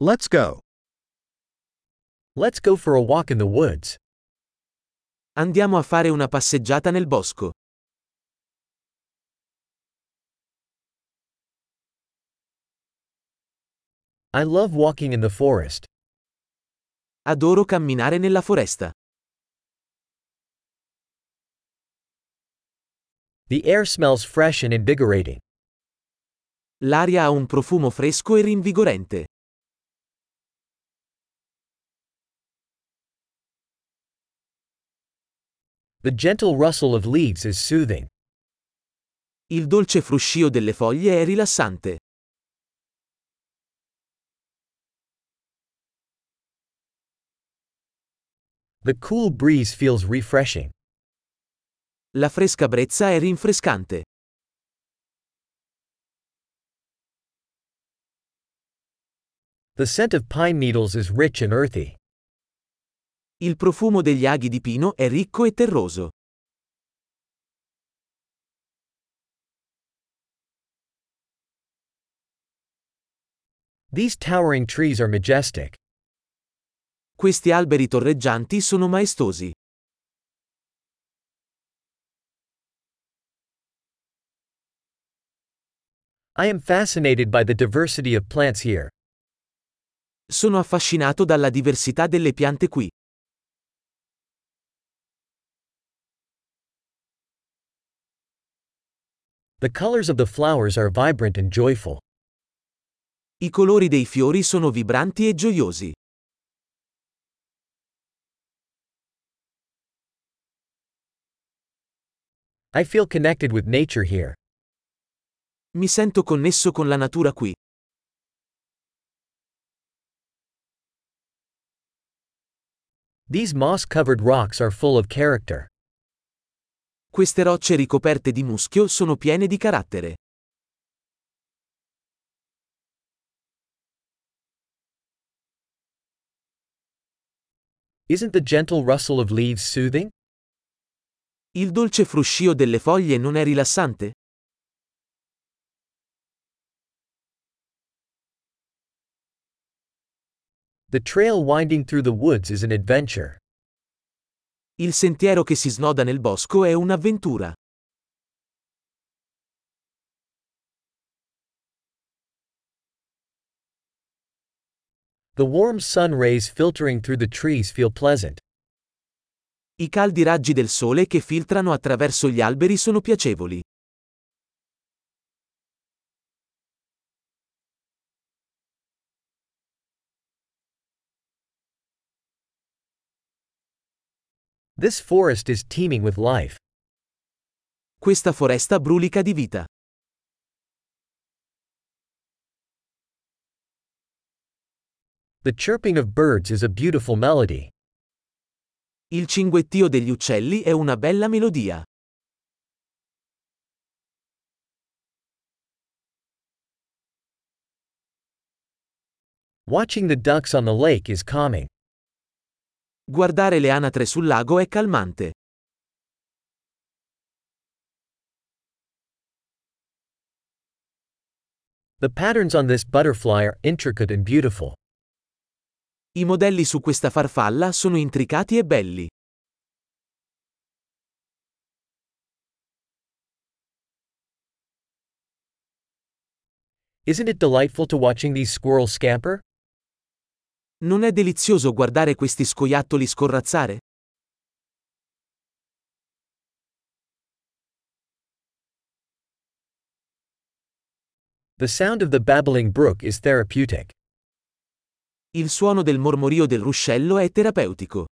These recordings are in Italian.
Let's go. Let's go for a walk in the woods. Andiamo a fare una passeggiata nel bosco. I love walking in the forest. Adoro camminare nella foresta. The air smells fresh and invigorating. L'aria ha un profumo fresco e rinvigorente. The gentle rustle of leaves is soothing. Il dolce fruscio delle foglie è rilassante. The cool breeze feels refreshing. La fresca brezza è rinfrescante. The scent of pine needles is rich and earthy. Il profumo degli aghi di pino è ricco e terroso. These towering trees are majestic. Questi alberi torreggianti sono maestosi. I am fascinated by the diversity of plants here. Sono affascinato dalla diversità delle piante qui. The colors of the flowers are vibrant and joyful. I colori dei fiori sono vibranti e gioiosi. I feel connected with nature here. Mi sento connesso con la natura qui. These moss covered rocks are full of character. Queste rocce ricoperte di muschio sono piene di carattere. Isn't the gentle rustle of leaves soothing? Il dolce fruscio delle foglie non è rilassante? The trail winding through the woods is an adventure. Il sentiero che si snoda nel bosco è un'avventura. The warm sun rays filtering through the trees feel pleasant. I caldi raggi del sole che filtrano attraverso gli alberi sono piacevoli. This forest is teeming with life. Questa foresta brulica di vita. The chirping of birds is a beautiful melody. Il cinguettio degli uccelli è una bella melodia. Watching the ducks on the lake is calming. Guardare le anatre sul lago è calmante. The patterns on this butterfly are intricate and beautiful. I modelli su questa farfalla sono intricati e belli. Isn't it delightful to watching these squirrels scamper? Non è delizioso guardare questi scoiattoli scorrazzare? The sound of the babbling brook is therapeutic. Il suono del mormorio del ruscello è terapeutico.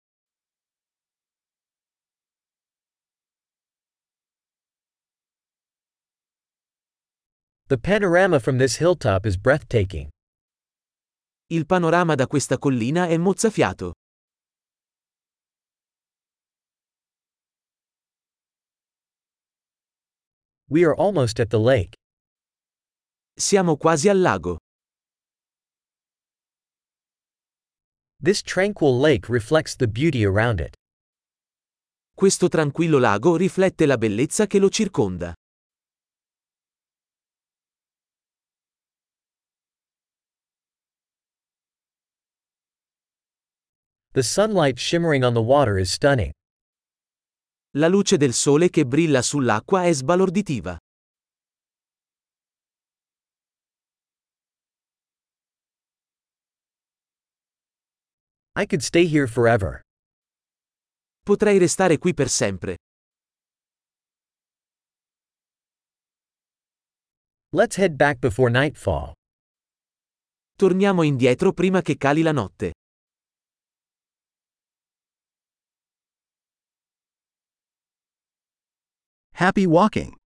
The panorama from this hilltop is breathtaking. Il panorama da questa collina è mozzafiato. We are almost at the lake. Siamo quasi al lago. This tranquil lake reflects the beauty around it. Questo tranquillo lago riflette la bellezza che lo circonda. The sunlight shimmering on the water is stunning. La luce del sole che brilla sull'acqua è sbalorditiva. I could stay here forever. Potrei restare qui per sempre. Let's head back before nightfall. Torniamo indietro prima che cali la notte. Happy walking!